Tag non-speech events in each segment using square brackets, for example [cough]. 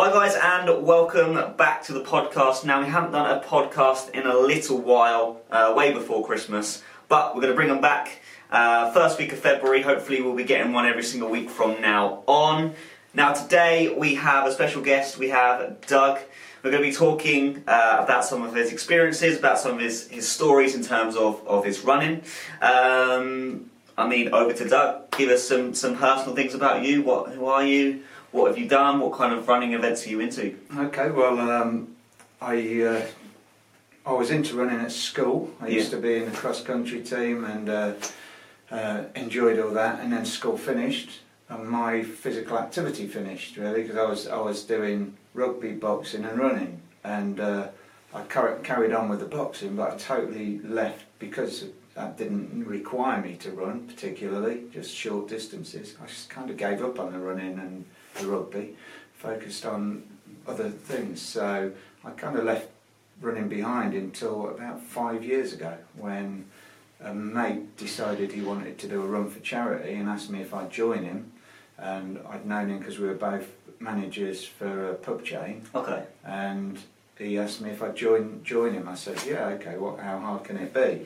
Hi, guys, and welcome back to the podcast. Now, we haven't done a podcast in a little while, uh, way before Christmas, but we're going to bring them back uh, first week of February. Hopefully, we'll be getting one every single week from now on. Now, today we have a special guest. We have Doug. We're going to be talking uh, about some of his experiences, about some of his, his stories in terms of, of his running. Um, I mean, over to Doug. Give us some, some personal things about you. What, who are you? What have you done? What kind of running events are you into? Okay, well, um, I uh, I was into running at school. I used to be in the cross country team and uh, uh, enjoyed all that. And then school finished, and my physical activity finished really because I was I was doing rugby, boxing, and running. And uh, I car- carried on with the boxing, but I totally left because that didn't require me to run particularly, just short distances. I just kind of gave up on the running and the rugby, focused on other things. So I kind of left running behind until about five years ago when a mate decided he wanted to do a run for charity and asked me if I'd join him. And I'd known him because we were both managers for a pub chain Okay. and he asked me if I'd join join him. I said, yeah, okay. What? How hard can it be?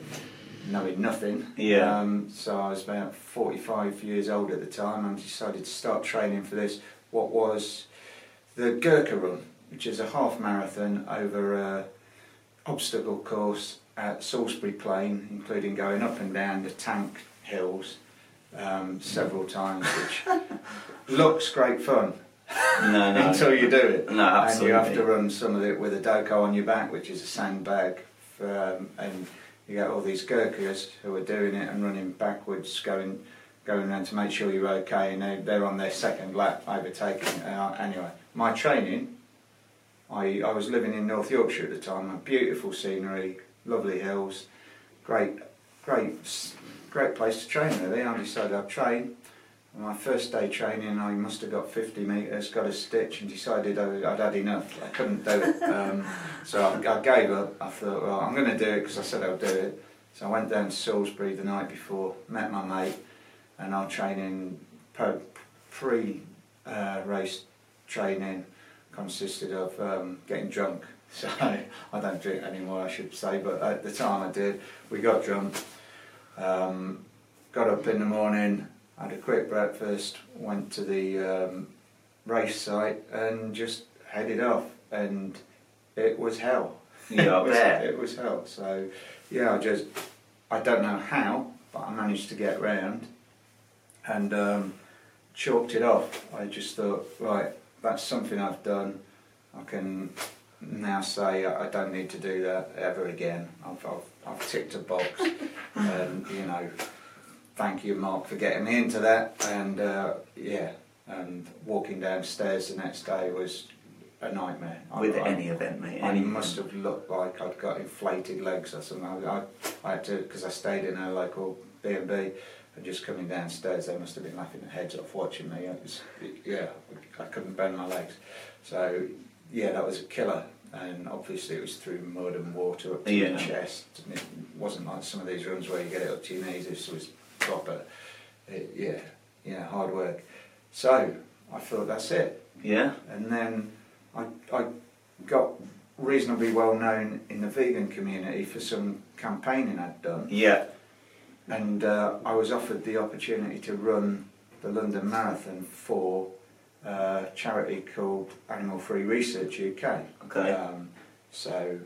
Knowing nothing. Yeah. Um, so I was about 45 years old at the time, and decided to start training for this. What was the Gurkha Run, which is a half marathon over a obstacle course at Salisbury Plain, including going up and down the Tank Hills um, several times, which [laughs] looks great fun No, no. until you do it. No, And you have to run some of it with a doko on your back, which is a sandbag, for, um, and you get all these Gurkhas who are doing it and running backwards, going going around to make sure you're okay, and they, they're on their second lap overtaking. Uh, anyway, my training, I, I was living in North Yorkshire at the time, a beautiful scenery, lovely hills, great, great, great place to train really. I decided I'd train. My first day training, I must have got 50 metres, got a stitch, and decided I- I'd had enough. I couldn't do it. [laughs] Um, so I, I gave up. I thought, well, I'm going to do it because I said I'll do it. So I went down to Salisbury the night before, met my mate, and our training, pro- pre uh, race training, consisted of um, getting drunk. [laughs] So I don't drink anymore, I should say, but at the time I did. We got drunk, um, got up in the morning, had a quick breakfast, went to the um, race site, and just headed off. And it was hell. Yeah, [laughs] it, was, it was hell. So yeah, I just I don't know how, but I managed to get round and um, chalked it off. I just thought, right, that's something I've done. I can now say I I don't need to do that ever again. I've, I've, I've ticked a box, [laughs] and you know, thank you, Mark, for getting me into that. And uh, yeah, and walking downstairs the next day was a nightmare. With I- any event, mate. I any must have looked like I'd got inflated legs or something. I, I, I had to because I stayed in a local B and B, and just coming downstairs, they must have been laughing their heads off watching me. It was, yeah, I couldn't bend my legs. So yeah, that was a killer. And obviously, it was through mud and water up to Yeah. your chest. And it wasn't like some of these runs where you get it up to your knees. This was proper. It, yeah, yeah, hard work. So I thought that's it Yeah. and then I, I got reasonably well known in the vegan community for some campaigning I'd done, Yeah. And uh, I was offered the opportunity to run the London Marathon for a charity called Animal Free Research UK. Okay. Um, so,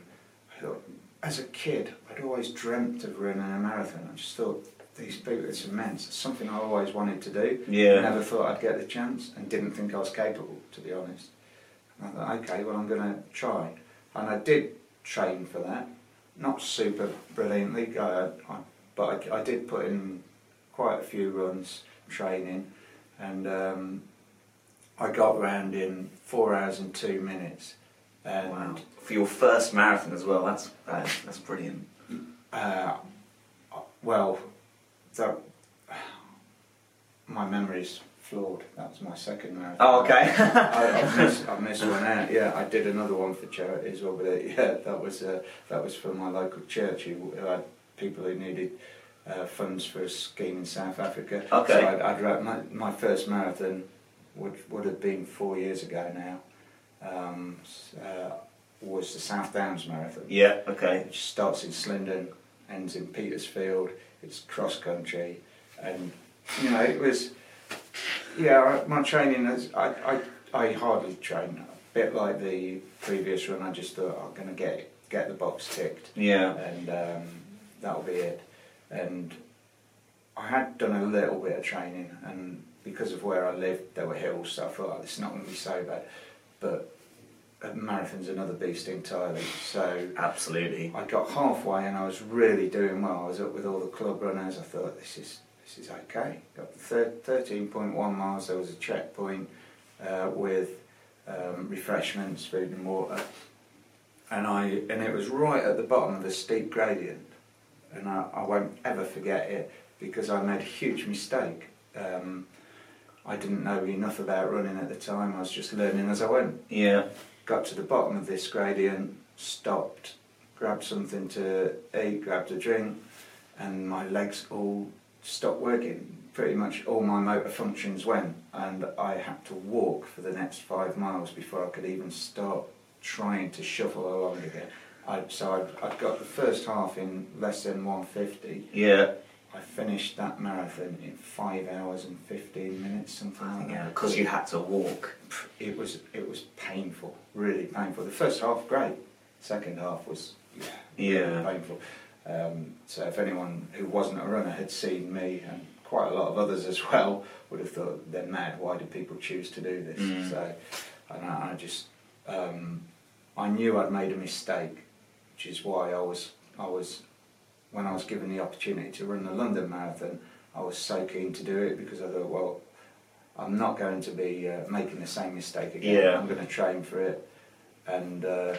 I thought, as a kid, I'd always dreamt of running a marathon. I just thought these people, it's immense. It's something I always wanted to do. Yeah. Never thought I'd get the chance and didn't think I was capable, to be honest. And I thought, okay, well, I'm going to try. And I did train for that. Not super brilliantly, uh, I, but I, I did put in quite a few runs training. And um, I got round in four hours and two minutes. And Wow. For your first marathon as well. That's that's, that's brilliant. Uh, well, that, my memory's flawed. That was my second marathon. Oh, okay. [laughs] I, I've, [laughs] missed, I've missed one out. Yeah, I did another one for charity as well, but it, yeah, that was uh, that was for my local church who had people who needed uh, funds for a scheme in South Africa. Okay. So I'd, I'd my, my first marathon would would have been four years ago now, um, uh, was the South Downs Marathon, Yeah. Okay. which starts in Slindon, ends in Petersfield. It's cross country, and you know it was. Yeah, my training is. I, I, I hardly train. A bit like the previous run, I just thought I'm going to get get the box ticked Yeah. and um, that'll be it. And I had done a little bit of training, and because of where I lived, there were hills, so I thought oh, is not going to be so bad. But a marathon's another beast entirely. So Absolutely. I got halfway, and I was really doing well. I was up with all the club runners. I thought this is this is okay. Got the thir- 13.1 miles. There was a checkpoint uh, with um, refreshments, food and water and I and it was right at the bottom of a steep gradient, and I, I won't ever forget it because I made a huge mistake. Um, I didn't know enough about running at the time. I was just learning as I went. Yeah. Got to the bottom of this gradient, stopped, grabbed something to eat, grabbed a drink, and my legs all stopped working. Pretty much all my motor functions went, and I had to walk for the next five miles before I could even start trying to shuffle along again. I, so I'd, I'd got the first half in less than 150. Yeah. I finished that marathon in five hours and 15 minutes, something like Yeah. that. Because you had to walk. It was it was painful, really painful. The first half great, second half was yeah, Yeah. painful. Um, so if anyone who wasn't a runner had seen me and quite a lot of others as well, would have thought they're mad. Why do people choose to do this? Mm. So and I, I just um, I knew I'd made a mistake, which is why I was I was when I was given the opportunity to run the London Marathon, I was so keen to do it because I thought, well, I'm not going to be uh, making the same mistake again. Yeah. I'm going to train for it, and uh,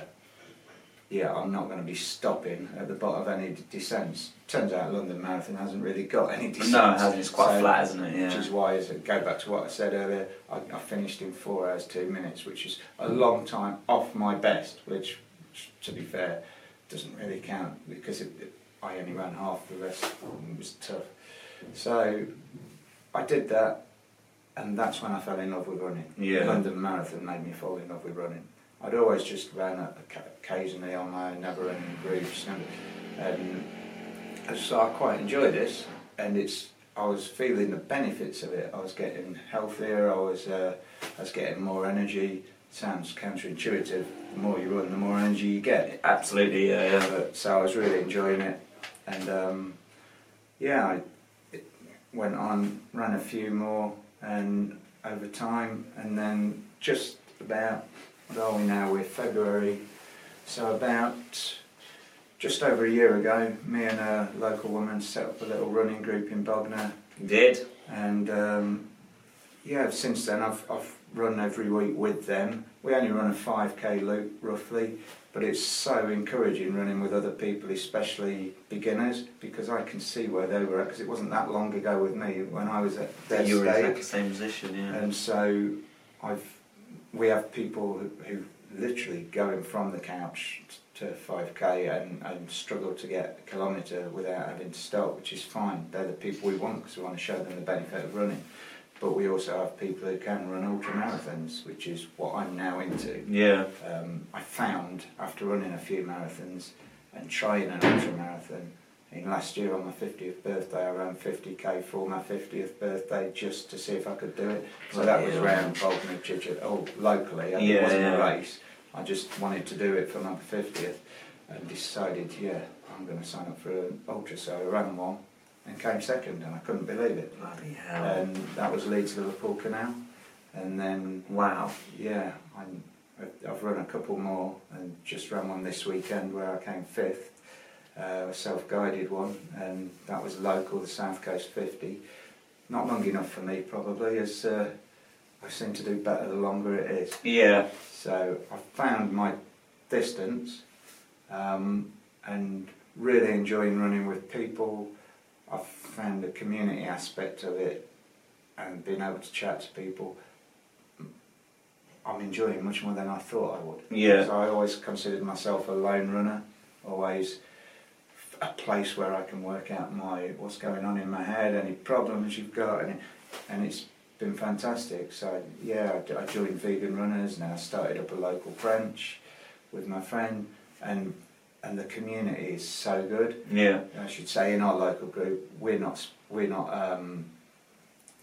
yeah, I'm not going to be stopping at the bottom of any descents. Turns out London Marathon hasn't really got any descents. No, it hasn't. It's quite So- flat, isn't it? Yeah. Which is why, as I go back to what I said earlier, I, I finished in four hours two minutes, which is a long time off my best. Which, to be fair, doesn't really count because it, it, I only ran half the rest. It was tough. So I did that, and that's when I fell in love with running. Yeah. London Marathon made me fall in love with running. I'd always just ran occasionally on my own, never running in groups, and, and so I quite enjoy this. And it's I was feeling the benefits of it. I was getting healthier. I was uh, I was getting more energy. Sounds counterintuitive. The more you run, the more energy you get. Absolutely. Yeah. Yeah. But, so I was really enjoying it, and um, yeah, I it went on, ran a few more, and over time, and then just about what are we now? We're February, so about just over a year ago, me and a local woman set up a little running group in Bognor, You did. and um, yeah, since then I've, I've run every week with them. We only run a 5k loop roughly, but it's so encouraging running with other people, especially beginners, because I can see where they were at. Because it wasn't that long ago with me when I was at their you were in exactly the same position. Yeah. and so I've we have people who, who literally going from the couch to 5k and, and struggle to get a kilometre without having to stop, which is fine. They're the people we want because we want to show them the benefit of running. But we also have people who can run ultra marathons, which is what I'm now into. yeah. Um, I found after running a few marathons and trying an ultra marathon, in last year on my 50th birthday, I ran 50k for my 50th birthday just to see if I could do it. So that was around Bognor Chichester, oh, locally. and Yeah, it wasn't yeah. a race. I just wanted to do it for my 50th and decided, yeah, I'm going to sign up for an ultra. So I ran one and came second, and I couldn't believe it. Bloody hell. And that was Leeds Liverpool Canal. And then wow. yeah, I'm, I've- I've run a couple more and just ran one this weekend where I came fifth, uh, a self-guided one, and that was local, the South Coast 50. Not long enough for me probably, as uh, I seem to do better the longer it is. Yeah. So I found my distance um, and really enjoying running with people. I've found the community aspect of it and being able to chat to people. I'm enjoying much more than I thought I would. Yeah. So I always considered myself a lone runner, always a place where I can work out my what's going on in my head, any problems you've got, and, and it's been fantastic. So yeah, I, I joined vegan runners. Now I started up a local French with my friend, and and the community is so good. Yeah. I should say in our local group, we're not we're not um,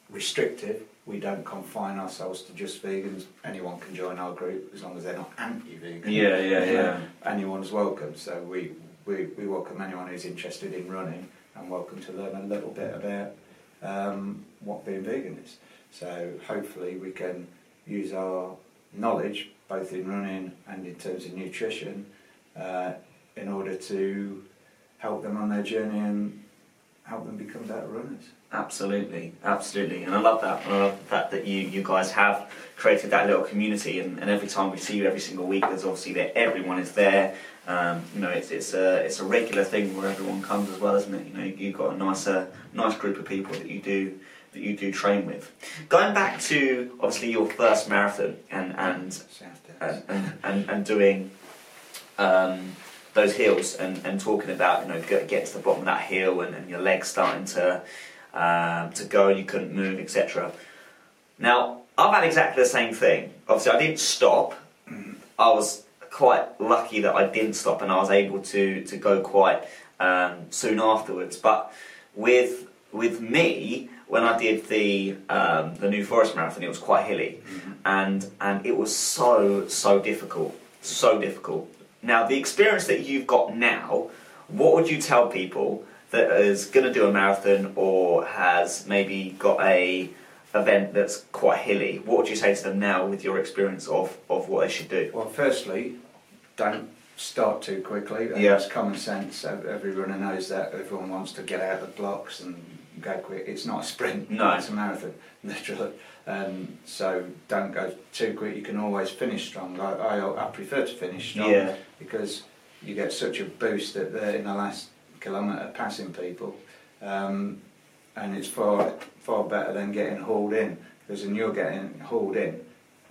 restrictive. We don't confine ourselves to just vegans. Anyone can join our group as long as they're not anti-vegan. Yeah, yeah, yeah. Anyone's welcome. So we, we, we welcome anyone who's interested in running and welcome to learn a little bit about um, what being vegan is. So hopefully we can use our knowledge both in running and in terms of nutrition uh, in order to help them on their journey and help them become better runners. Absolutely, absolutely, and I love that. And I love the fact that you, you guys have created that little community, and, and every time we see you every single week, there's obviously that everyone is there. Um, you know, it's it's a it's a regular thing where everyone comes as well, isn't it? You know, you've got a nicer nice group of people that you do that you do train with. Going back to obviously your first marathon and and and, and, and, and doing um, those hills and, and talking about you know get, get to the bottom of that hill and, and your legs starting to um, to go and you couldn't move etc. Now I've had exactly the same thing. Obviously I didn't stop. I was quite lucky that I didn't stop and I was able to to go quite um, soon afterwards. But with with me when I did the um, the New Forest Marathon, it was quite hilly and and it was so so difficult, so difficult. Now the experience that you've got now, what would you tell people that is going to do a marathon or has maybe got a event that's quite hilly? What would you say to them now with your experience of, of what they should do? Well, firstly, don't start too quickly. Yeah. That's common sense. Ev- Every runner knows that. Everyone wants to get out of the blocks and go quick. It's not a sprint. No. [laughs] It's a marathon, [laughs] literally. Um, so don't go too quick. You can always finish strong. I, I, I prefer to finish strong Yeah. because you get such a boost at the, in the last kilometre passing people. Um, and it's far far better than getting hauled in because when you're getting hauled in,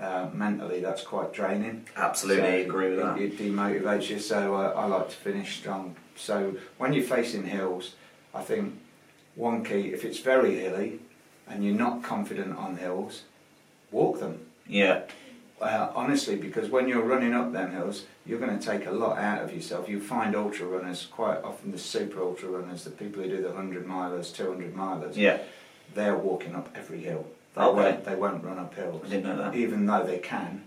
uh, mentally that's quite draining. Absolutely So agree with it, that. It demotivates you, so I, I like to finish strong. So when you're facing hills, I think one key, if it's very hilly and you're not confident on hills, walk them. Yeah, Uh, honestly, because when you're running up them hills, you're going to take a lot out of yourself. You find ultra runners, quite often the super ultra runners, the people who do the 100 milers, 200 milers, yeah, they're walking up every hill. They, Okay. won't, they won't run up hills I didn't know that. even though they can,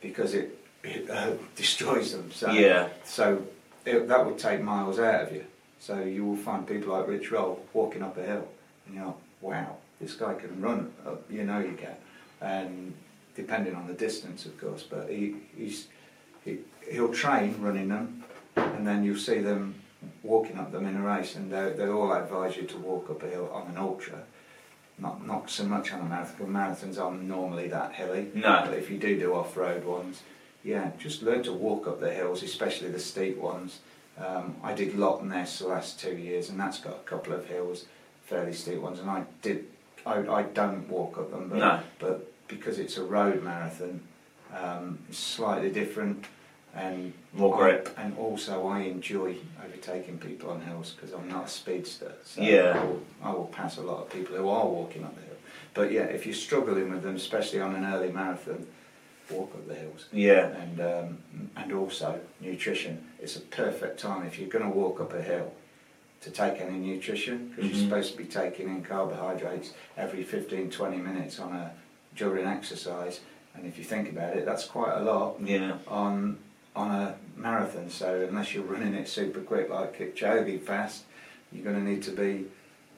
because it, it uh, [laughs] destroys them. So, Yeah, so it, that would take miles out of you. So you will find people like Rich Roll walking up a hill, and you're like, wow, this guy can run. Up. You know you can, and depending on the distance, of course. But he, he's he, he'll train running them, and then you'll see them walking up them in a race, and they they all advise you to walk up a hill on an ultra. Not not so much on a marathon. Marathons aren't normally that hilly. No. But if you do do off-road ones, yeah, just learn to walk up the hills, especially the steep ones. Um, I did Loch Ness the last two years, and that's got a couple of hills, fairly steep ones, and I did. I, I don't walk up them, but, No. but because it's a road marathon, um, it's slightly different, and More grip. And also, I enjoy overtaking people on hills because I'm not a speedster. So Yeah. I will, I will pass a lot of people who are walking up the hill. But yeah, if you're struggling with them, especially on an early marathon, walk up the hills. yeah, And um, and also nutrition. It's a perfect time if you're going to walk up a hill to take any nutrition because Mhm. you're supposed to be taking in carbohydrates every 15, 20 minutes on a during exercise. And if you think about it, that's quite a lot yeah, on on a marathon. So unless you're running it super quick like Kipchoge fast, you're going to need to be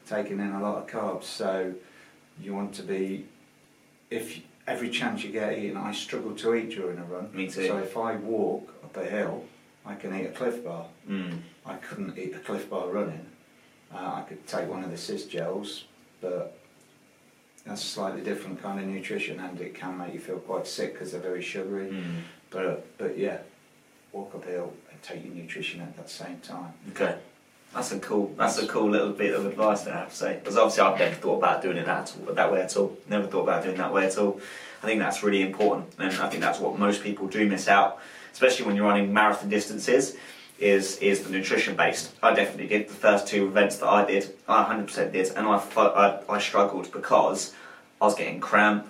taking in a lot of carbs. So you want to be if every chance you get eating. I struggle to eat during a run. Me too. So if I walk up a hill, I can eat a Clif Bar. mm. I couldn't eat a Clif Bar running. Uh, I could take one of the SiS gels, but that's a slightly different kind of nutrition, and it can make you feel quite sick because they're very sugary. Mm. But but yeah, walk uphill and take your nutrition at that same time. Okay. That's a cool. That's a cool little bit of advice that I have to say. Because obviously I've never thought about doing it that that way at all. Never thought about doing that way at all. I think that's really important, and I think that's what most people do miss out, especially when you're running marathon distances. Is is the nutrition based? I definitely did the first two events that I did. I 100% did, and I I, I struggled because I was getting cramp.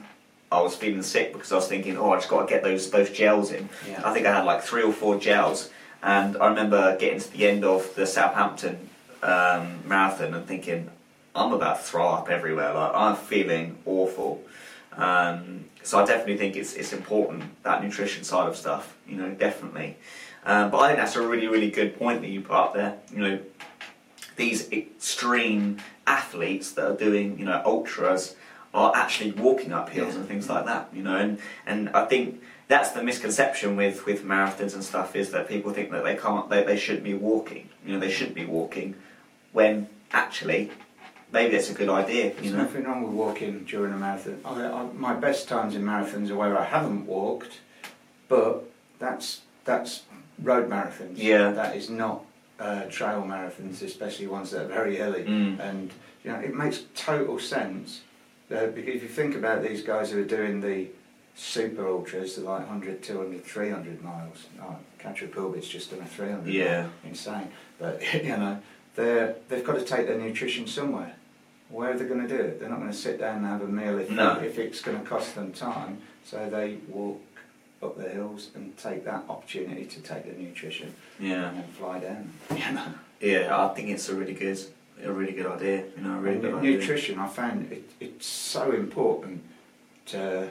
I was feeling sick because I was thinking, oh, I just got to get those those gels in. Yeah. I think I had like three or four gels, and I remember getting to the end of the Southampton um, marathon and thinking, I'm about to throw up everywhere. Like I'm feeling awful. Um, so I definitely think it's it's important that nutrition side of stuff. You know, definitely. Um, but I think that's a really really good point that you put up there. You know, these extreme athletes that are doing you know ultras are actually walking up hills Yeah. and things like that. You know, and and I think that's the misconception with with marathons and stuff is that people think that they can't they, they shouldn't be walking. You know, they shouldn't be walking when actually maybe that's a good idea. There's know. nothing wrong with walking during a marathon. I, I, my best times in marathons are where I haven't walked, but that's that's road marathons. Yeah. That is not uh, trail marathons, especially ones that are very hilly. Mm. And you know, it makes total sense uh, because if you think about these guys who are doing the super ultras, they're like 100, 200, 300 miles. Oh, Katra Pilbit's just done a 300. Yeah. mile. Insane. But [laughs] you know, they're they've got to take their nutrition somewhere. Where are they going to do it? They're not going to sit down and have a meal if, No. if it's going to cost them time. So they walk up the hills and take that opportunity to take their nutrition Yeah. and then fly down. [laughs] You know. Yeah, I think it's a really good, a really good idea. You know, a really good nu- idea. nutrition, I found it, it's so important to,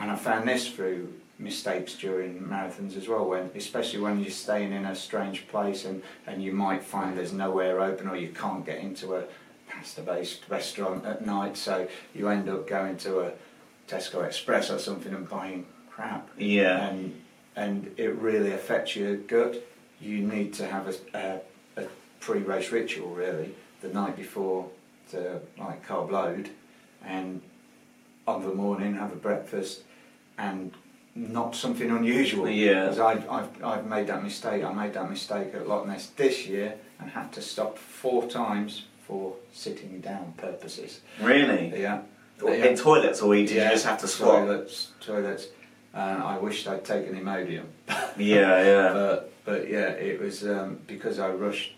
and I found this through mistakes during marathons as well, when especially when you're staying in a strange place and, and you might find there's nowhere open or you can't get into a pasta-based restaurant at night, so you end up going to a Tesco Express or something and buying crap. Yeah. And, and it really affects your gut. You need to have a, a, a pre-race ritual really the night before to like carb load and on the morning have a breakfast and not something unusual. Yeah. Because I've, I've, I've made that mistake. I made that mistake at Loch Ness this year and had to stop four times for sitting down purposes. Really? Yeah. In toilets, or did you just have to squat? Toilets, toilets. And I wished I'd taken Imodium. [laughs] Yeah, yeah. But but yeah, it was um, because I rushed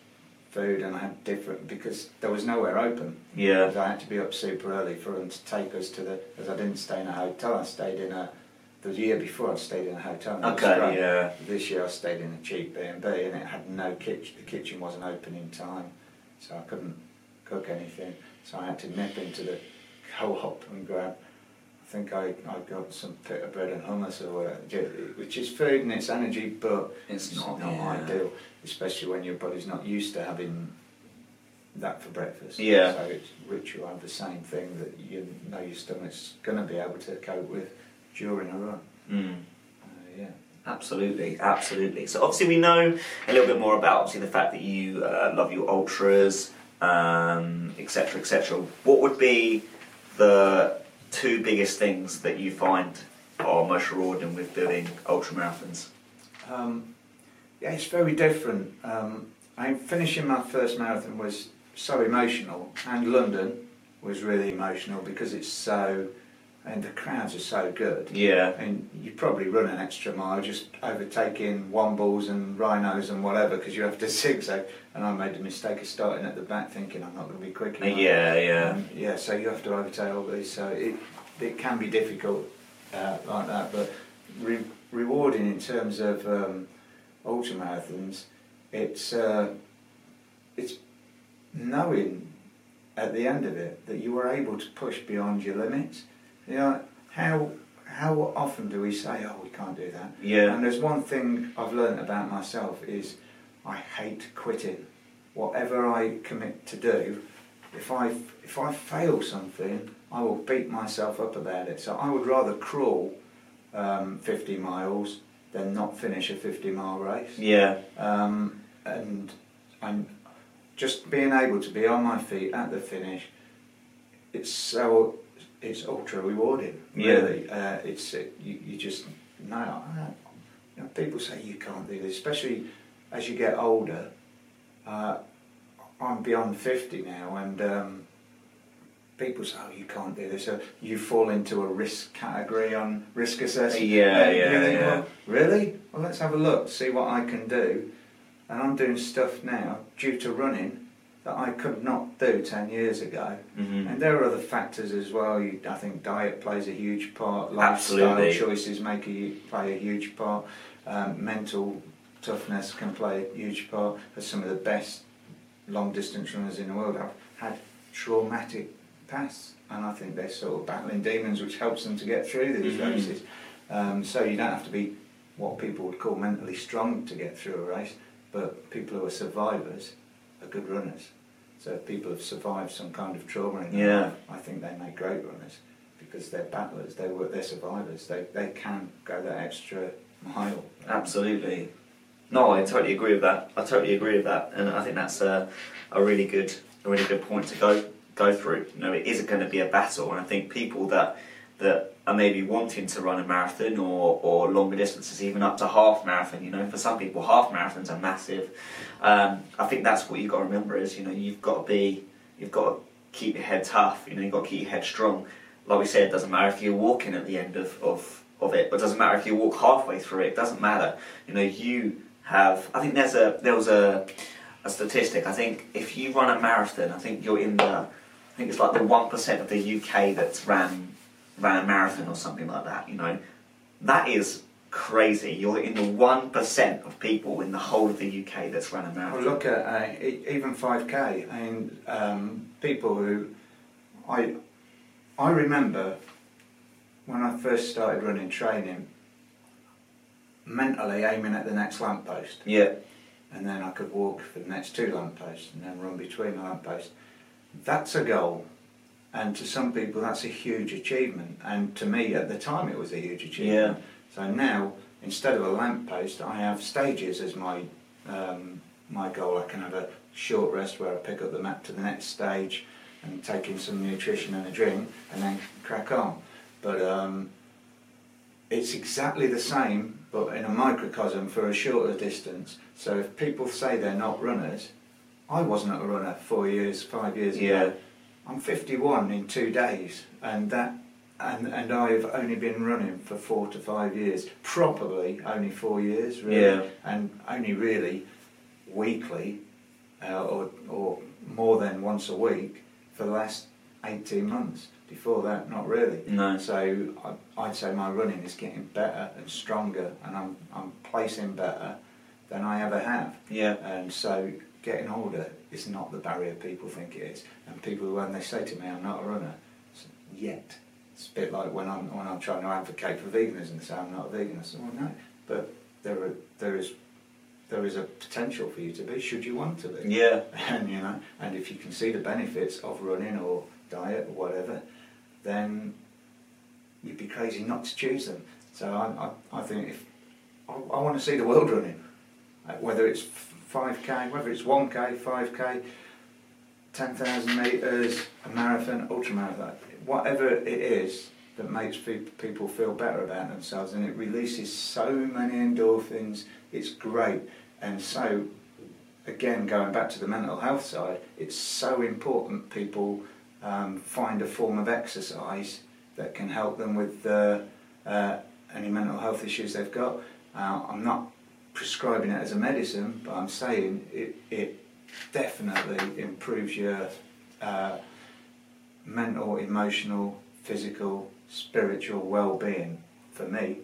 food and I had different because there was nowhere open. Yeah. Because I had to be up super early for them to take us to the. Because I didn't stay in a hotel. I stayed in a. The year before I stayed in a hotel. in Okay, Australia. yeah. This year I stayed in a cheap B and B and it had no kitchen. The kitchen wasn't open in time, so I couldn't cook anything. So I had to nip into the co-op and grab. I think I, I got some pita bread and hummus or whatever, which is food and it's energy, but It's it's not, not, yeah. ideal, especially when your body's not used to having that for breakfast. Yeah. So it's ritual have the same thing that you know your stomach's going to be able to cope with during a run. Mm. Uh, yeah. Absolutely, absolutely. So obviously we know a little bit more about obviously the fact that you uh, love your ultras, um, etc., etc. What would be the two biggest things that you find are most rewarding with doing ultra marathons? Um, yeah, it's very different. Um, I finishing my first marathon was so emotional, and London was really emotional because it's so, and the crowds are so good. Yeah, And you probably run an extra mile just overtaking wombles and rhinos and whatever because you have to [laughs] zigzag. And I made the mistake of starting at the back thinking I'm not going to be quick enough. yeah, yeah, Um, yeah, so you have to overtake all these. So it, it can be difficult uh, like that, but re- rewarding in terms of um, ultra marathons, it's uh, it's knowing at the end of it that you were able to push beyond your limits. You know how how often do we say, "Oh, we can't do that"? yeah, And there's one thing I've learned about myself is I hate quitting. Whatever I commit to do, if I if I fail something, I will beat myself up about it. So I would rather crawl um, 50 miles than not finish a 50 mile race. yeah, Um, and I'm just being able to be on my feet at the finish. It's so it's ultra rewarding. Yeah. Really, uh, it's it, you, you just no. You know, people say you can't do this, especially as you get older. Uh, I'm beyond fifty now, and um, people say, "Oh, you can't do this." So you fall into a risk category on risk assessment. Yeah, yeah, think, yeah. "Well, really? Well, let's have a look, see what I can do. And I'm doing stuff now due to running that I could not do 10 years ago. Mhm. And there are other factors as well. You, I think diet plays a huge part. Lifestyle Absolutely. choices make a, play a huge part. Um, mental toughness can play a huge part. As some of the best long distance runners in the world have had traumatic pasts, and I think they're sort of battling demons, which helps them to get through these Mhm. races. Um, so you don't have to be what people would call mentally strong to get through a race, but people who are survivors are good runners. So if people have survived some kind of trauma in their Yeah. life, I think they make great runners because they're battlers, they were, they're survivors, they, they can go that extra mile. Absolutely. No, I totally agree with that. I totally agree with that, and I think that's a, a really good, a really good point to go go through. You know, it is going to be a battle, and I think people that that are maybe wanting to run a marathon or, or longer distances, even up to half marathon. You know, for some people, half marathons are massive. Um, I think that's what you've got to remember is you know you've got to be you've got to keep your head tough. You know, you've got to keep your head strong. Like we said, it doesn't matter if you're walking at the end of, of, of it. It doesn't matter if you walk halfway through it. It doesn't matter. You know, you have. I think there's a there was a a statistic. I think if you run a marathon, I think you're in the. I think it's like the one percent of the UK that's ran ran a marathon or something like that. You know, that is crazy. You're in the one percent of people in the whole of the UK that's ran a Well, look at uh, even 5k. I mean, um, people who I I remember when I first started running training, mentally aiming at the next lamppost, Yeah, and then I could walk for the next two lampposts and then run between the lampposts. That's a goal, and to some people that's a huge achievement, and to me at the time it was a huge achievement. Yeah. So now instead of a lamppost, I have stages as my um, my goal. I can have a short rest where I pick up the map to the next stage and take in some nutrition and a drink, and then crack on. But um, it's exactly the same, but in a microcosm for a shorter distance. So if people say they're not runners, I wasn't a runner four years, five years Yeah. ago. I'm 51 in two days, and that, and and I've only been running for four to five years, probably only four years, really, Yeah. and only really weekly, uh, or or more than once a week for the last 18 months. Before that, not really. no. So I, I'd say my running is getting better and stronger, and I'm I'm placing better than I ever have. Yeah, And so getting older is not the barrier people think it is. And people when they say to me I'm not a runner, yet it's a bit like when I'm when I'm trying to advocate for veganism and say I'm not a vegan. I say well no, but there are there is there is a potential for you to be should you want to be. yeah, [laughs] And you know, and if you can see the benefits of running or diet or whatever, then you'd be crazy not to choose them. So I, I, I think if I, I want to see the world running, uh, whether it's five k, whether it's one k, five k, ten thousand meters, a marathon, ultra marathon, whatever it is that makes pe- people feel better about themselves, and it releases so many endorphins. It's great, and so again, going back to the mental health side, it's so important people um, find a form of exercise that can help them with uh, any mental health issues they've got. Uh, I'm not prescribing it as a medicine, but I'm saying it, it definitely improves your uh, mental, emotional, physical, spiritual well-being for me.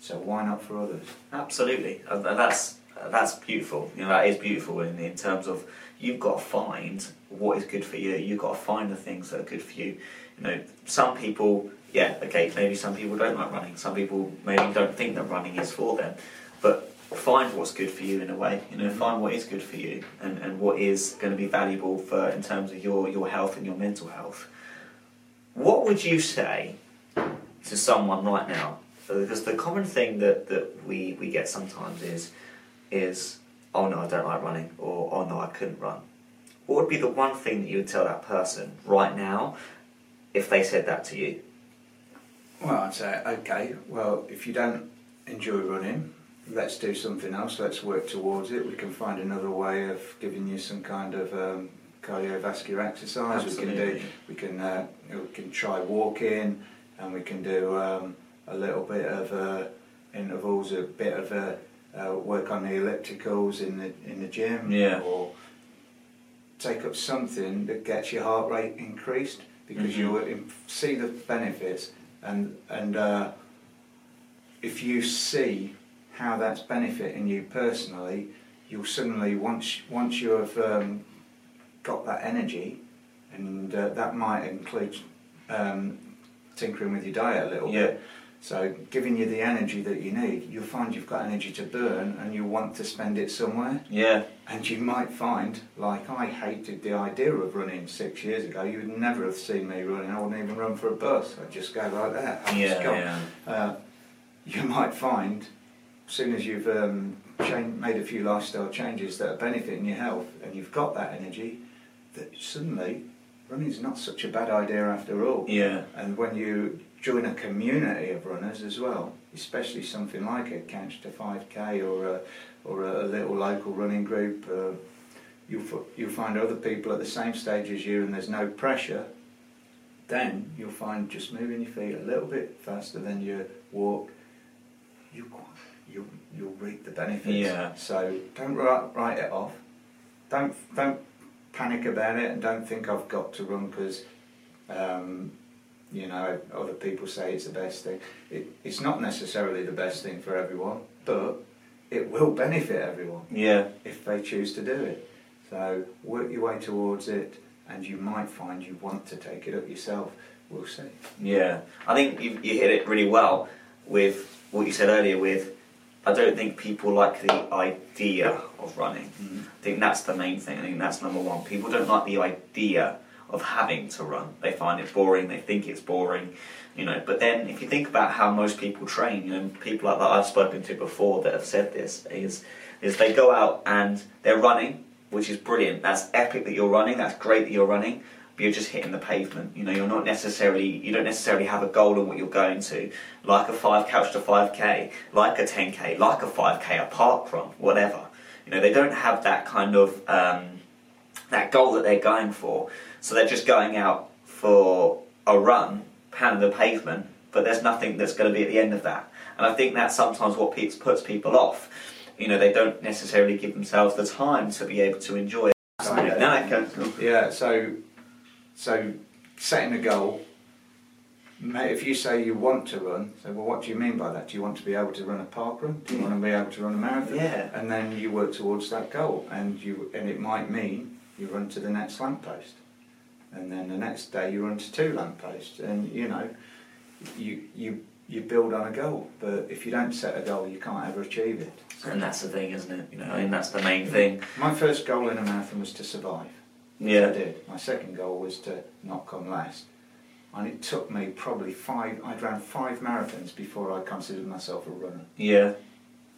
So why not for others? absolutely. And and that's that's beautiful. You know, that is beautiful in, in terms of you've got to find what is good for you. You've got to find the things that are good for you. You know, some people, yeah, okay, maybe some people don't like running. Some people maybe don't think that running is for them. But find what's good for you in a way. You know, mm-hmm. find what is good for you and, and what is going to be valuable for in terms of your, your health and your mental health. What would you say to someone right now? Because the common thing that, that we, we get sometimes is is oh no I don't like running or oh no I couldn't run. What would be the one thing that you would tell that person right now if they said that to you? Well, I'd say, okay, well, if you don't enjoy running, let's do something else. Let's work towards it. We can find another way of giving you some kind of um, cardiovascular exercise. We can do. We can. Uh, we can try walking, and we can do um, a little bit of uh, intervals, a bit of uh, uh, work on the ellipticals in the in the gym, Yeah. or take up something that gets your heart rate increased because Mhm. you'll see the benefits and and uh, if you see how that's benefiting you personally, you'll suddenly once once you have um, got that energy, and uh, that might include um, tinkering with your diet a little Yeah. bit. So giving you the energy that you need, you'll find you've got energy to burn, and you want to spend it somewhere. Yeah. And you might find, like I hated the idea of running six years ago. You would never have seen me running. I wouldn't even run for a bus. I'd just go like that. I'd just Yeah. Yeah. Uh, you might find, as soon as you've um, made a few lifestyle changes that are benefiting your health, and you've got that energy, that suddenly running's not such a bad idea after all. Yeah. And when you join a community of runners as well, especially something like a Couch to 5K or a, or a little local running group, uh, you'll, f- you'll find other people at the same stage as you and there's no pressure, then you'll find just moving your feet a little bit faster than you walk, you, you'll, you'll reap the benefits. Yeah. So don't write, write it off. Don't, don't panic about it and don't think I've got to run because um, you know other people say it's the best thing. It, it's not necessarily the best thing for everyone, but it will benefit everyone Yeah. if they choose to do it. So work your way towards it, and you might find you want to take it up yourself. We'll see. Yeah, I think you, you hit it really well with what you said earlier. With I don't think people like the idea of running. I think that's the main thing. I think that's number one. People don't like the idea of having to run. They find it boring. They think it's boring, you know. But then, if you think about how most people train, you know, people like that I've spoken to before that have said this is is they go out and they're running, which is brilliant. That's epic that you're running. That's great that you're running. But you're just hitting the pavement. You know, you're not necessarily you don't necessarily have a goal in what you're going to, like a five couch to five k, like a ten k, like a five k, a park run, whatever. You know, they don't have that kind of um, that goal that they're going for. So they're just going out for a run, pounding the pavement, but there's nothing that's going to be at the end of that. And I think that's sometimes what puts people off. You know, they don't necessarily give themselves the time to be able to enjoy it. Sorry. No, no, go. Yeah. So, so setting a goal. If you say you want to run, so well, what do you mean by that? Do you want to be able to run a park run? Do you want to be able to run a marathon? Yeah. And then you work towards that goal, and you and it might mean you run to the next lamppost, and then the next day you run to two lampposts, and you know, you you you build on a goal. But if you don't set a goal, you can't ever achieve it. So And that's the thing, isn't it? You know, I mean, that's the main thing. my first goal in a marathon was to survive. I Yeah. did. My second goal was to not come last. And it took me probably five, I'd ran five marathons before I considered myself a runner. Yeah.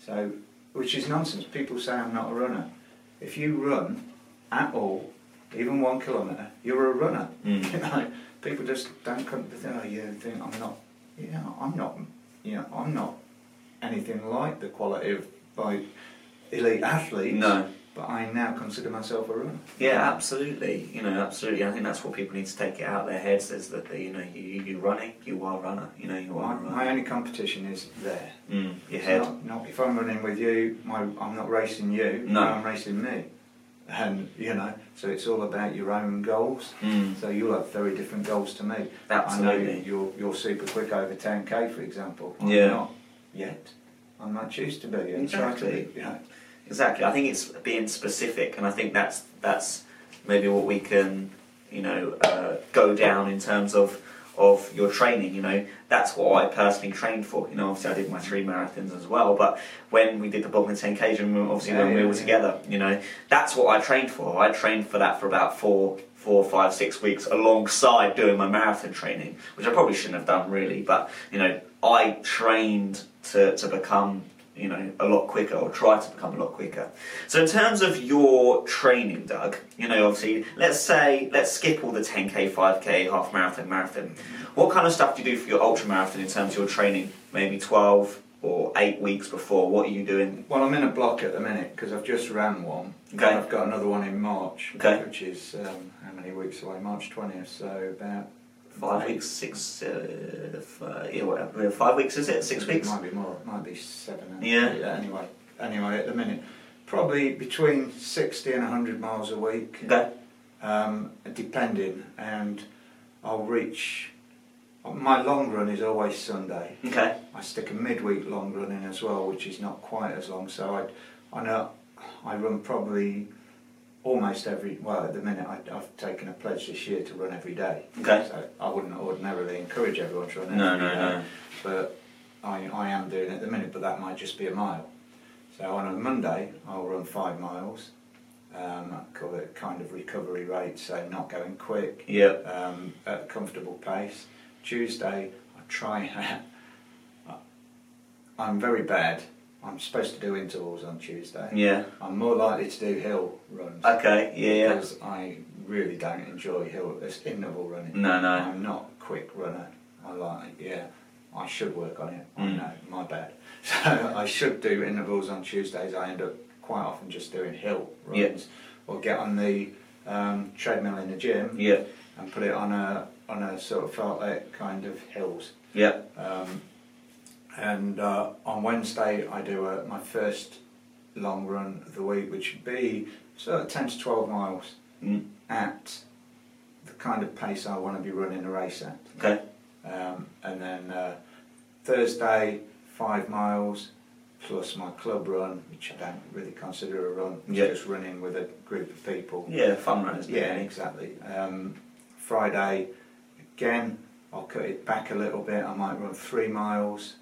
So, which is nonsense. People say I'm not a runner. If you run at all, even one kilometre, you're a runner. Mm. [laughs] You know, people just don't come to think, oh, you think I'm not, you know, I'm not, you know, I'm not anything like the quality of like elite athletes. No. But I now consider myself a runner. Yeah, absolutely. You know, absolutely. I think that's what people need to take it out of their heads is that they, you know, you you running, you are a runner. You know, you My, are runner. my only competition is there. Mm, your It's head. Not, not if I'm running with you, my, I'm not racing you. No. I'm racing me. And you know, so it's all about your own goals. Mm, So you'll have very different goals to me. Absolutely. I know you're you're super quick over 10k, for example. I'm Yeah. not yet. I might choose to be try to Exactly. be. Yeah. Exactly. I think it's being specific, and I think that's that's maybe what we can, you know, uh, go down in terms of of your training. You know, that's what I personally trained for. You know, obviously I did my three marathons as well, but when we did the Bognor 10Ks, and obviously Yeah, when we were yeah. together, you know, that's what I trained for. I trained for that for about four. Four, five, six weeks alongside doing my marathon training, which I probably shouldn't have done really, but you know, I trained to, to become you know, a lot quicker or try to become a lot quicker. So in terms of your training, Doug, you know, obviously, let's say, let's skip all the 10k, 5k, half marathon, marathon. What kind of stuff do you do for your ultra marathon in terms of your training? Maybe 12 or 8 weeks before, what are you doing? Well, I'm in a block at the minute because I've just ran one. Okay. And I've got another one in March, Okay. which is um, how many weeks away? March 20th. So about Five weeks, six, uh, f- uh, yeah, whatever. Five weeks, is it? Six weeks? Might be more. Might be seven. Yeah. Anyway, anyway, at the minute, probably between 60 and 100 miles a week. Okay. Um, depending, and I'll reach. My long run is always Sunday. Okay. I stick a midweek long run in as well, which is not quite as long. So I, I know I run probably almost every. Well, at the minute I, I've taken a pledge this year to run every day. Okay. So I wouldn't ordinarily encourage everyone to run No, every no, day, no. but I, I am doing it at the minute. But that might just be a mile. So on a Monday I'll run five miles. Um, I call it kind of recovery rate, so not going quick Yeah. um, at a comfortable pace. Tuesday, I try. [laughs] I'm very bad. I'm supposed to do intervals on Tuesday. Yeah. I'm more likely to do hill runs Okay. Yeah. Yeah. because I really don't enjoy hill it's interval running. No. No. I'm not a quick runner. I like yeah. I should work on it. I Mm. know, my bad. [laughs] So I should do intervals on Tuesdays. I end up quite often just doing hill runs Yeah. or get on the um, treadmill in the gym Yeah. and put it on a on a sort of fartlek kind of hills. Yeah. Um, and uh, on Wednesday I do a, my first long run of the week, which would be sort of ten to twelve miles Mm. at the kind of pace I want to be running a race at. Okay. Um, and then uh, Thursday five miles plus my club run, which I don't really consider a run. Yeah. just running with a group of people. Yeah. Fun run, Yeah, it? exactly. Um, Friday, again, I'll cut it back a little bit. I might run three miles,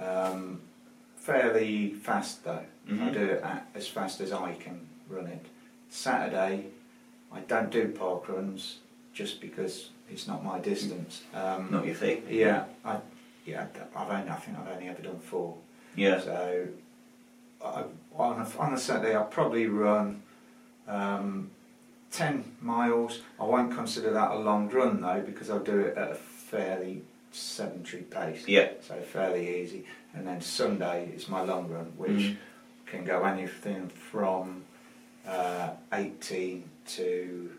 um, fairly fast though. I Mhm. do it at, as fast as I can run it. Saturday, I don't do park runs just because it's not my distance. Um, Not your thing. yeah, I, yeah, I've only, I think I've only ever done four. Yeah. So I, on, a, on a Saturday, I'll probably run um, 10 miles. I won't consider that a long run though because I'll do it at a fairly sedentary pace. Yeah. So fairly easy. And then Sunday is my long run, which Mm. can go anything from uh, 18 to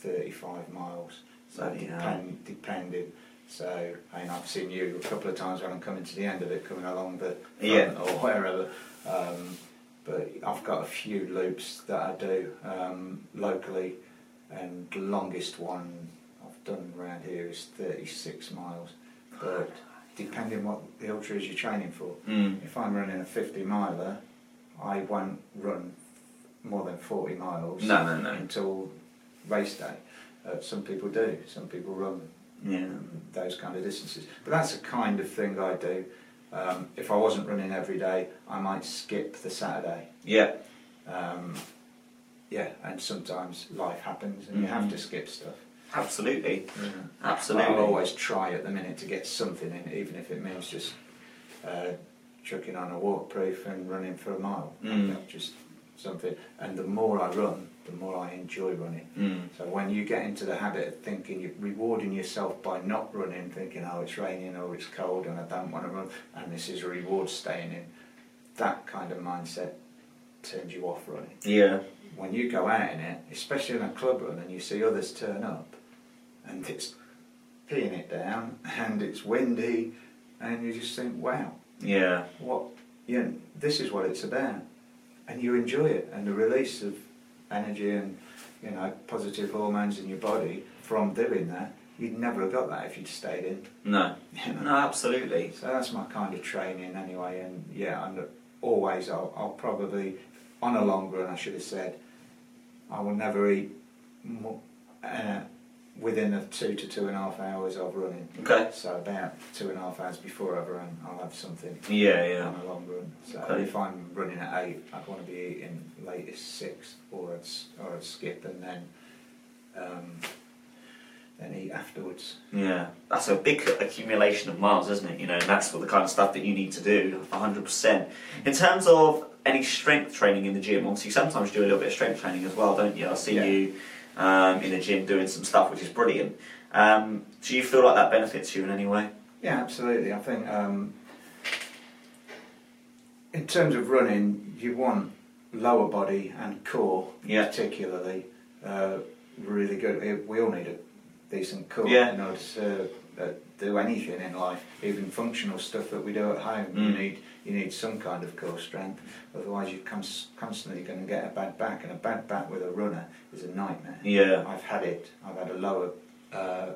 35 miles. So depend, depending. So, I mean, I've seen you a couple of times when I'm coming to the end of it, coming along the Yeah. or wherever. Um, but I've got a few loops that I do um, locally, and the longest one I've done around here is 36 miles. But depending what the ultra is you're training for, Mm. if I'm running a 50 miler, I won't run more than 40 miles No. No. No. until race day. Uh, some people do. Some people run Yeah. those kind of distances. But that's the kind of thing I do. Um, if I wasn't running every day, I might skip the Saturday. Yeah. Um, yeah, and sometimes life happens and you have Mhm. to skip stuff. Absolutely. But Absolutely. I'll always try at the minute to get something in, even if it means just uh, chucking on a waterproof and running for a mile. Mm. Just something. And the more I run, the more I enjoy running. Mm. So when you get into the habit of thinking you're rewarding yourself by not running, thinking, oh, it's raining or it's cold and I don't want to run, and this is a reward staying in, that kind of mindset turns you off running. Yeah. When you go out in it, especially in a club run, and you see others turn up, and it's peeing it down, and it's windy, and you just think, wow, Yeah. what, you know, this is what it's about. And you enjoy it, and the release of energy and, you know, positive hormones in your body from doing that, you'd never have got that if you'd stayed in. No. You know? No. Absolutely. So that's my kind of training anyway, and yeah, and always I'll, I'll probably, on a long run, I should have said, I will never eat more, uh, within a two to two and a half hours of running. Okay. So about two and a half hours before I've run, I'll have something Yeah. Yeah. on a long run. So Okay. if I'm running at eight, I'd want to be eating latest six, or I'd, or I'd skip and then um, then eat afterwards. Yeah, that's a big accumulation of miles, isn't it? You know, and that's what the kind of stuff that you need to do, 100%. In terms of any strength training in the gym, obviously you sometimes you do a little bit of strength training as well, don't you? I see Yeah. you um, in the gym doing some stuff, which is brilliant. Um, do you feel like that benefits you in any way? Yeah, absolutely. I think um, in terms of running, you want lower body and core, Yeah. particularly, uh, really good. We all need a decent core Yeah. in order to uh, do anything in life, even functional stuff that we do at home. You Mm. need you need some kind of core strength. Otherwise, you're cons- constantly going to get a bad back, and a bad back with a runner is a nightmare. Yeah. I've had it. I've had a lower uh,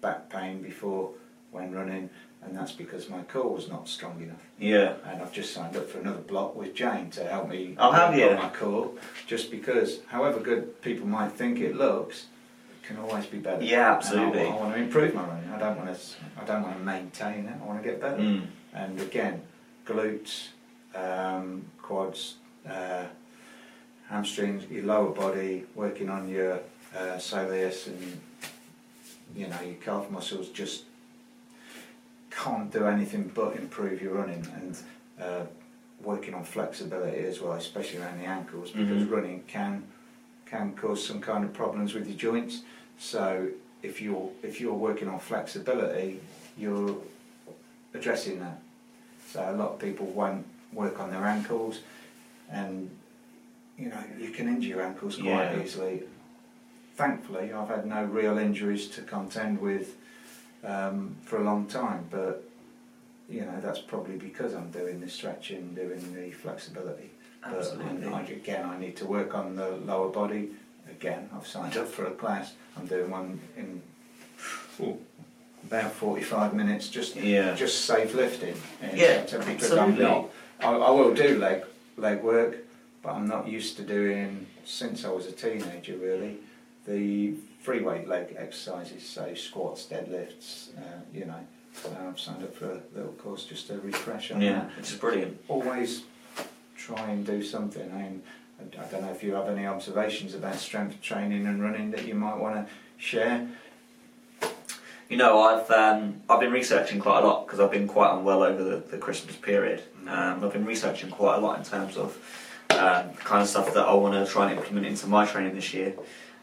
back pain before when running, and that's because my core was not strong enough. Yeah. And I've just signed up for another block with Jane to help me Oh, have you? my core. Just because, however good people might think it looks, it can always be better. Yeah, absolutely. I, I want to improve my running. I don't want to. I don't want to maintain it. I want to get better. Mm. And again, glutes, um, quads, uh, hamstrings, your lower body, working on your uh, soleus and you know your calf muscles. Just can't do anything but improve your running and uh, working on flexibility as well, especially around the ankles, because Mhm. running can can cause some kind of problems with your joints. So if you're if you're working on flexibility, you're addressing that. So a lot of people won't work on their ankles, and you know you can injure your ankles quite Yeah. easily. Thankfully, I've had no real injuries to contend with um, for a long time, but you know that's probably because I'm doing the stretching, doing the flexibility. Absolutely. But I, again, I need to work on the lower body. Again, I've signed up for a class. I'm doing one in about 45 minutes, just Yeah. just safe lifting. Yeah, because I'm absolutely. not. I, I will do leg leg work, but I'm not used to doing since I was a teenager. Really, the free weight leg exercises, so squats, deadlifts. Uh, you know, so I've signed up for a little course just to refresh on Yeah. that Which is brilliant. always try and do something. I mean, I don't know if you have any observations about strength training and running that you might want to share. You know, I've um, I've been researching quite a lot because I've been quite unwell over the, the Christmas period. Um, I've been researching quite a lot in terms of um, kind of stuff that I want to try and implement into my training this year.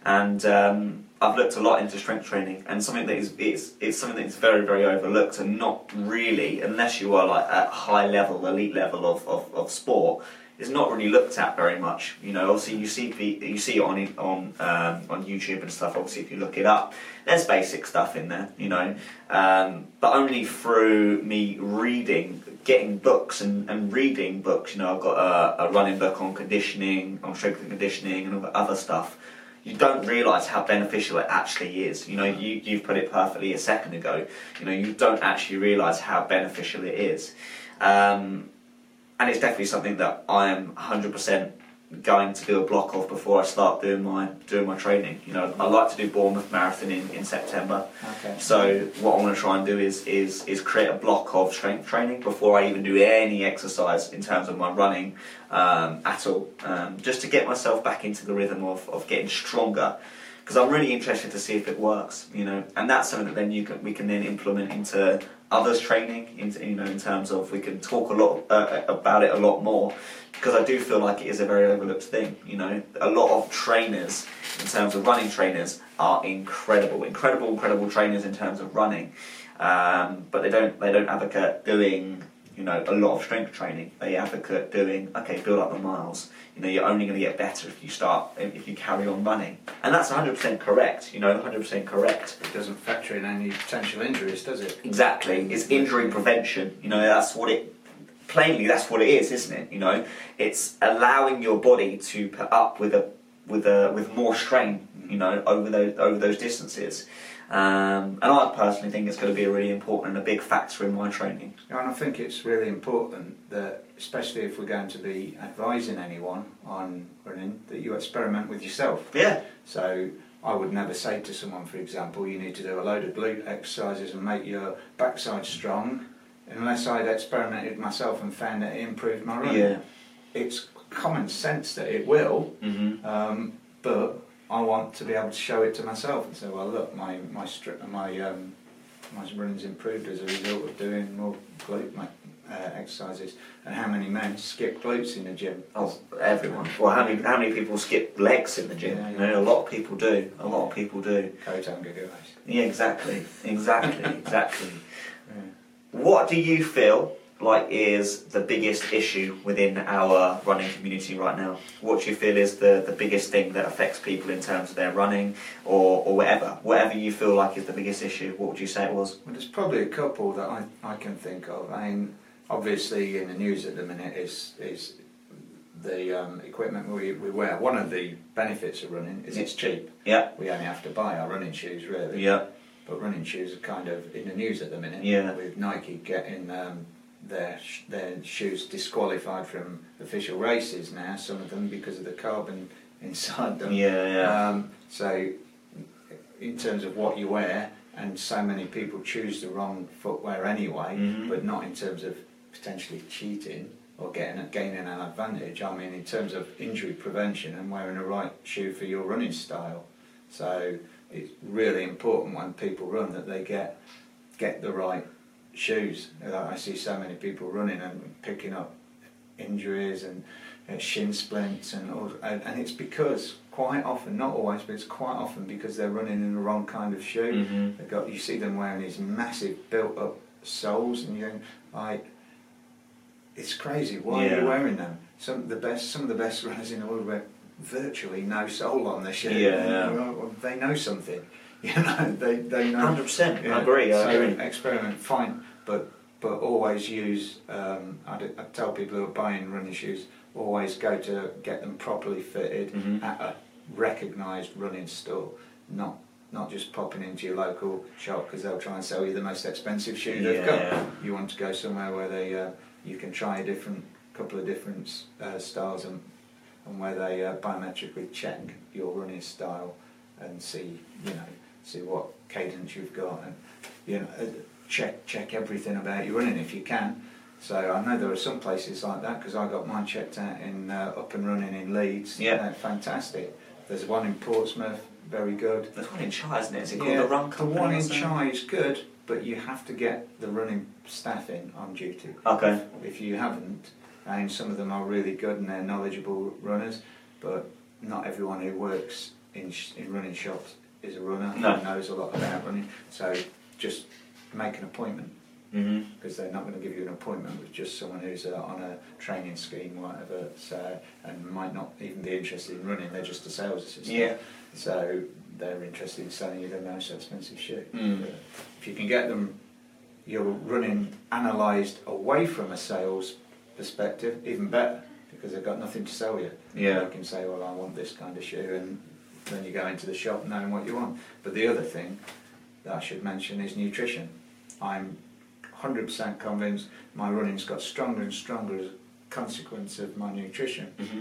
And um, I've looked a lot into strength training, and something that is it's, it's something that is very very overlooked, and not really unless you are like at high level, elite level of, of, of sport, is not really looked at very much. You know, obviously you see you see it on on um, on YouTube and stuff. Obviously, if you look it up, there's basic stuff in there. You know, um, but only through me reading, getting books and, and reading books. You know, I've got a, a running book on conditioning, on strength and conditioning, and all the other stuff. You don't realise how beneficial it actually is. You know, you you've put it perfectly a second ago. You know, you don't actually realise how beneficial it is. Um, and it's definitely something that I am 100% going to do a block of before I start doing my doing my training. You know, I like to do Bournemouth Marathon in, in September. Okay. So what I want to try and do is is is create a block of strength training before I even do any exercise in terms of my running um, at all, um, just to get myself back into the rhythm of, of getting stronger. Because I'm really interested to see if it works, you know, and that's something that then you can we can then implement into others training, into you know, in terms of we can talk a lot uh, about it a lot more. Because I do feel like it is a very overlooked thing, you know. A lot of trainers, in terms of running trainers, are incredible, incredible, incredible trainers in terms of running, um, but they don't they don't advocate doing you know a lot of strength training. They advocate doing okay, build up the miles. You know, you're only going to get better if you start if you carry on running, and that's 100% correct. You know, 100% correct. It doesn't factor in any potential injuries, does it? Exactly, it's injury prevention. You know, that's what it. Plainly, that's what it is, isn't it? You know, it's allowing your body to put up with a with a with more strain. You know, over those over those distances. Um, and I personally think it's going to be a really important and a big factor in my training. And I think it's really important that, especially if we're going to be advising anyone on running, that you experiment with yourself. Yeah, So I would never say to someone, for example, you need to do a load of glute exercises and make your backside strong, unless I'd experimented myself and found that it improved my running. yeah. It's common sense that it will, hmm um, but I want to be able to show it to myself and say, well, look, my my stri- my um, my running's improved as a result of doing more glute uh, exercises. And how many men skip glutes in the gym? Oh, everyone. Well, how many how many people skip legs in the gym? Yeah, You know, a lot of people do. A lot of people do. Kotanga guys. Yeah, exactly, exactly, [laughs] exactly. Yeah. What do you feel like is the biggest issue within our running community right now? What do you feel is the, the biggest thing that affects people in terms of their running or, or whatever? Whatever you feel like is the biggest issue, what would you say it was? Well, there's probably a couple that I, I can think of. I mean, obviously in the news at the minute is is the um, equipment we, we wear. One of the benefits of running is it's cheap. Yeah. We only have to buy our running shoes really. Yeah. But running shoes are kind of in the news at the minute. Yeah. With Nike getting um, their their shoes disqualified from official races now. Some of them because of the carbon [laughs] inside them. Yeah, yeah. Um, so, in terms of what you wear, and so many people choose the wrong footwear anyway, Mhm. but not in terms of potentially cheating or getting gaining an advantage. I mean, in terms of injury prevention and wearing the right shoe for your running style. So it's really important when people run that they get get the right shoes. I see so many people running and picking up injuries and uh, shin splints and all, and, and it's because quite often, not always, but it's quite often because they're running in the wrong kind of shoe. Mhm. They've got you see them wearing these massive built up soles and you go like it's crazy. Why are Yeah. you wearing them? Some of the best some of the best [laughs] runners in the world wear virtually no sole on their shoe. Yeah. Well, they know something. [laughs] You know, they they know 100%. I yeah, agree. I so agree. experiment, fine, but but always use. Um, I tell people who are buying running shoes, always go to get them properly fitted Mhm. at a recognised running store, not not just popping into your local shop because they'll try and sell you the most expensive shoe they've Yeah. got. You want to go somewhere where they uh, you can try a different couple of different uh, styles and and where they uh, biometrically check your running style and see you know see what cadence you've got and you know uh, check check everything about your running if you can. So I know there are some places like that because I got mine checked out in uh, up and running in Leeds. Yeah. They're fantastic. There's one in Portsmouth, very good. There's one in Chai, isn't it? Is it called Yeah, the Run Company? the one in? Chai is good, but you have to get the running staff in on duty. Okay. If you haven't, and some of them are really good and they're knowledgeable runners, but not everyone who works in, sh- in running shops is a runner No. and knows a lot about running. So just make an appointment because they're not going to give you an appointment with just someone who's uh, on a training scheme or whatever, so, and might not even be interested in running. They're just a sales assistant. Yeah. So they're interested in selling you the most expensive shoe. Mm. If you can get them, your running analysed away from a sales perspective, even better because they've got nothing to sell you. Yeah. You can say, well, I want this kind of shoe, and then you go into the shop knowing what you want. But the other thing that I should mention is nutrition. I'm 100% convinced my running's got stronger and stronger as a consequence of my nutrition. hmm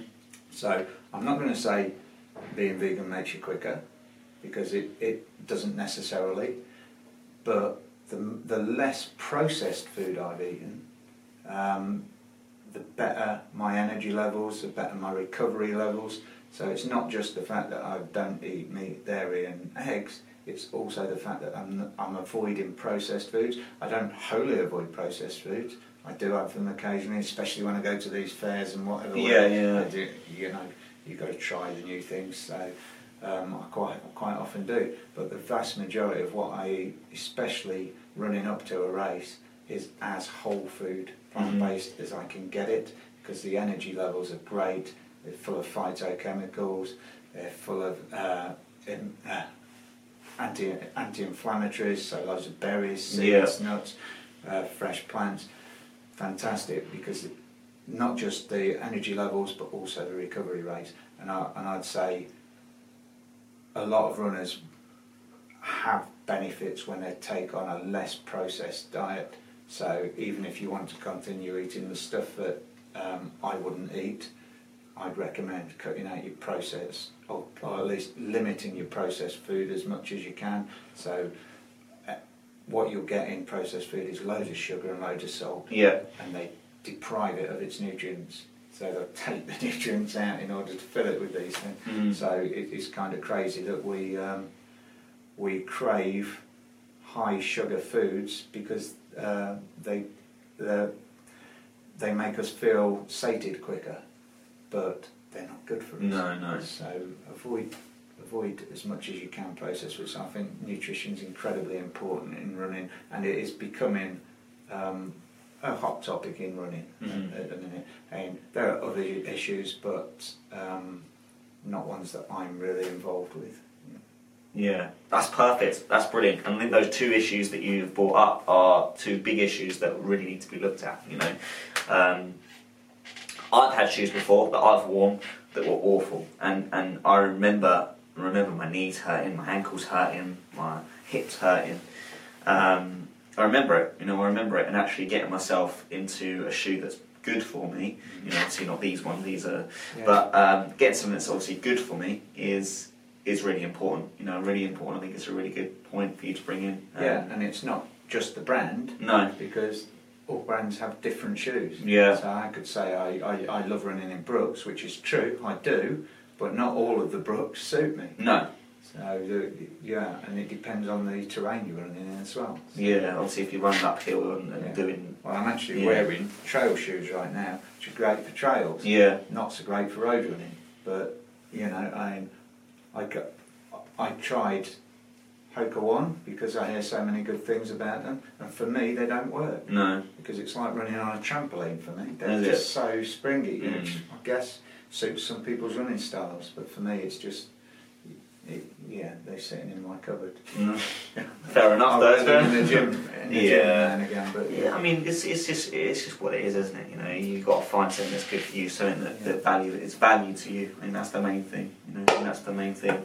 So I'm not going to say being vegan makes you quicker because it, it doesn't necessarily, but the, the less processed food I've eaten, um, the better my energy levels, the better my recovery levels. So it's not just the fact that I don't eat meat, dairy, and eggs. It's also the fact that I'm, I'm avoiding processed foods. I don't wholly avoid processed foods. I do have them occasionally, especially when I go to these fairs and whatever. Yeah, yeah. I do, you know, you've got to try the new things. So um, I quite quite often do. But the vast majority of what I eat, especially running up to a race, is as whole food, plant based as I can get it, because the energy levels are great. They're full of phytochemicals. They're full of uh, in, uh, anti anti-inflammatories. So loads of berries, seeds, nuts, uh, fresh plants. Fantastic because not just the energy levels, but also the recovery rate. And, I, and I'd say a lot of runners have benefits when they take on a less processed diet. So even if you want to continue eating the stuff that um, I wouldn't eat, I'd recommend cutting out your processed, or, or at least limiting your processed food as much as you can. So uh, what you'll get in processed food is loads of sugar and loads of salt Yeah. and they deprive it of its nutrients. So they'll [laughs] take the nutrients out in order to fill it with these things. Mm. So it, it's kind of crazy that we um, we crave high sugar foods because uh, they they make us feel sated quicker, but they're not good for us. No, no. So avoid avoid as much as you can processed foods. I think nutrition is incredibly important in running, and it is becoming um, a hot topic in running Mhm. at the minute. And there are other issues, but um, not ones that I'm really involved with. Yeah, that's perfect. That's brilliant. And I think those two issues that you've brought up are two big issues that really need to be looked at. You know, um, I've had shoes before that I've worn that were awful, and and I remember remember my knees hurting, my ankles hurting, my hips hurting. Um, I remember it. You know, I remember it, and actually getting myself into a shoe that's good for me. You know, obviously not these ones. These are Yeah. but um, getting something that's obviously good for me is is really important. You know, really important. I think it's a really good point for you to bring in. Um, yeah, and it's not just the brand No. because all brands have different shoes. Yeah. So I could say I, I, I love running in Brooks, which is true, I do, but not all of the Brooks suit me. No. So the, yeah, and it depends on the terrain you're running in as well. Yeah. Obviously, if you're running uphill and, and Yeah. doing. Well, I'm actually Yeah. wearing trail shoes right now, which are great for trails. Yeah. Not so great for road running, but you know, I, I, got, I tried Hoka One because I hear so many good things about them, and for me they don't work No. because it's like running on a trampoline for me. They're Is it? just so springy, Mm. which I guess suits some people's running styles, but for me it's just. It, yeah, they're sitting in my cupboard. No. [laughs] Fair enough. Though, is in the gym, in the Yeah. and again, but Yeah, I mean, it's, it's just it's just what it is, isn't it? You know, you've got to find something that's good for you, something that, that value it's value to you. I mean, that's the main thing. You know, and that's the main thing.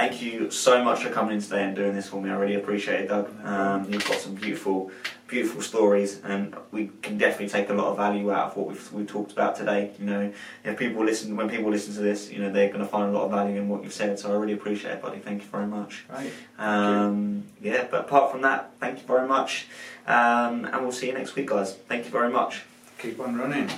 Thank you so much for coming in today and doing this for me. I really appreciate it, Doug. Um, you've got some beautiful, beautiful stories, and we can definitely take a lot of value out of what we've we talked about today. You know, if people listen, when people listen to this, you know, they're going to find a lot of value in what you've said. So I really appreciate it, buddy. Thank you very much. Right. Um, yeah, but apart from that, thank you very much. Um, and we'll see you next week, guys. Thank you very much. Keep on running.